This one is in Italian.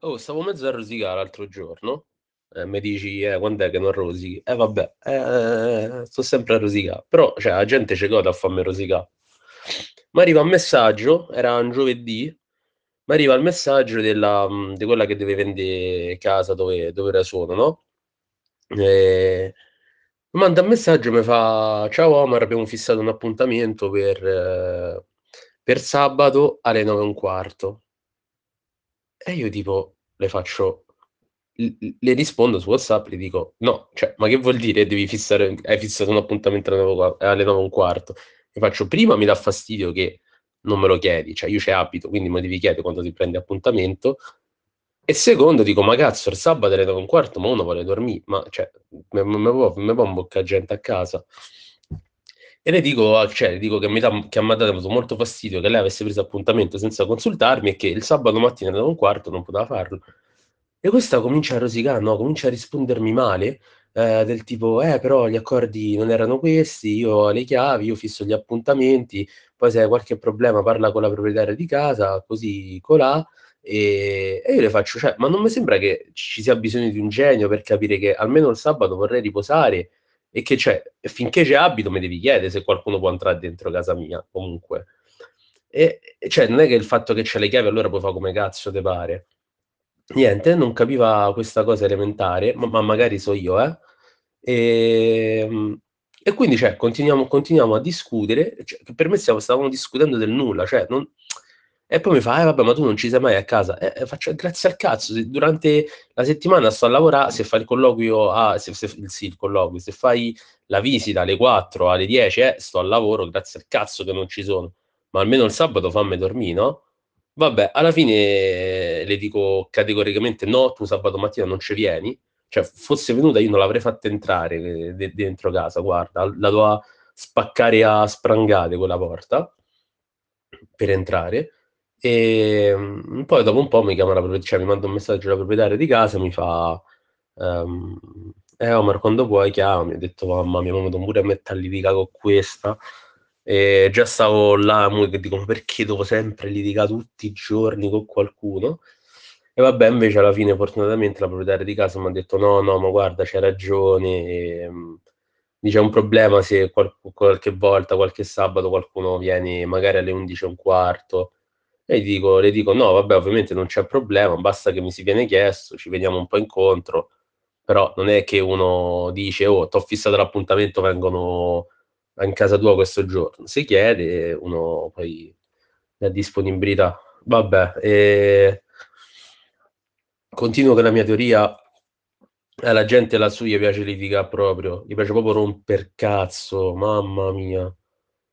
Oh, stavo mezzo a rosicare l'altro giorno. Eh, mi dici, eh, quando è che non rosichi? Eh, vabbè, eh, sto sempre a rosicare. Però, cioè, la gente c'è gode a farmi rosicare. Mi arriva un messaggio, era un giovedì, mi arriva il messaggio della, mh, di quella che deve vendere casa dove, dove ora sono, no? E manda un messaggio e mi fa: Ciao Omar, abbiamo fissato un appuntamento per, eh, per sabato alle 9 e un quarto. E io tipo le faccio le rispondo su WhatsApp, le dico: "No, cioè, ma che vuol dire devi fissare hai fissato un appuntamento alle 9 qua alle 9 e un quarto?" Gli faccio: "Prima mi dà fastidio che non me lo chiedi, cioè io ci abito, quindi me devi chiedere quando si prende appuntamento, e secondo dico: "Ma cazzo, il sabato alle 9 e un quarto, ma uno vuole dormì, ma cioè, me può imboccà gente a casa?" E le dico a cioè, le dico che mi dà che m'ha dato molto fastidio che lei avesse preso appuntamento senza consultarmi e che il sabato mattina alle 9 e un quarto non poteva farlo. E questa comincia a rosicà, no, comincia a rispondermi male, ehm, del tipo: "Eh, però gli accordi non erano questi, io ho le chiavi, io fisso gli appuntamenti, poi se hai qualche problema parla con la proprietaria di casa, così colà". Ehm, e io le faccio: "Cioè, ma non mi sembra che ci sia bisogno di un genio per capire che almeno il sabato vorrei riposare e che cioè, finché ci abito mi devi chiedere se qualcuno può entrare dentro casa mia, comunque". E e cioè, non è che il fatto che c'hai le chiavi allora puoi fa' come cazzo te pare. Niente, non capiva questa cosa elementare, ma ma magari so io, eh. Ehm, e quindi cioè continuiamo continuiamo a discutere, cioè per me stiamo stavamo discutendo del nulla, cioè non e poi mi fa: "Eh vabbè, ma tu non ci sei mai a casa". Eh, faccio: "E grazie al cazzo, se durante la settimana sto a lavorà, se fai il colloquio a se se sì, il colloquio, se fai la visita alle 4, alle 10, eh, sto al lavoro, grazie al cazzo che non ci sono, ma almeno il sabato fammi dormì, no?" Vabbè, alla fine le dico categoricamente: "No, tu sabato mattina non ci vieni". Cioè, fosse venuta io non l'avrei fatta entrare de de dentro casa, guarda, la doveva spaccare a sprangate quella porta per entrare. Ehm, poi dopo un po' mi chiama la proprie cioè mi manda un messaggio la proprietaria di casa e mi fa, ehm: "Eh Omar quando vuoi chiami". Ho detto: "Mamma mia, mi do pure a mette a litigà co' questa". E già stavo là che dico: "Ma perché devo sempre litigà tutti i giorni con qualcuno?" E vabbè, invece alla fine fortunatamente la proprietaria di casa m'ha detto: "No, no, ma guarda c'hai ragione, ehm, dice è un problema se qual qualche volta, qualche sabato qualcuno viene magari alle 11 e un quarto". E gli dico le dico: "No, vabbè, ovviamente non c'è problema, basta che mi si viene chiesto, ci veniamo un po' incontro, però non è che uno dice: 'Oh, t'ho fissato l'appuntamento, vengono in casa tua questo giorno'". Si chiede e uno poi dà disponibilità. Vabbè, ehm continuo con la mia teoria, alla gente lassù gli piace litigà proprio, gli piace proprio romper cazzo, mamma mia.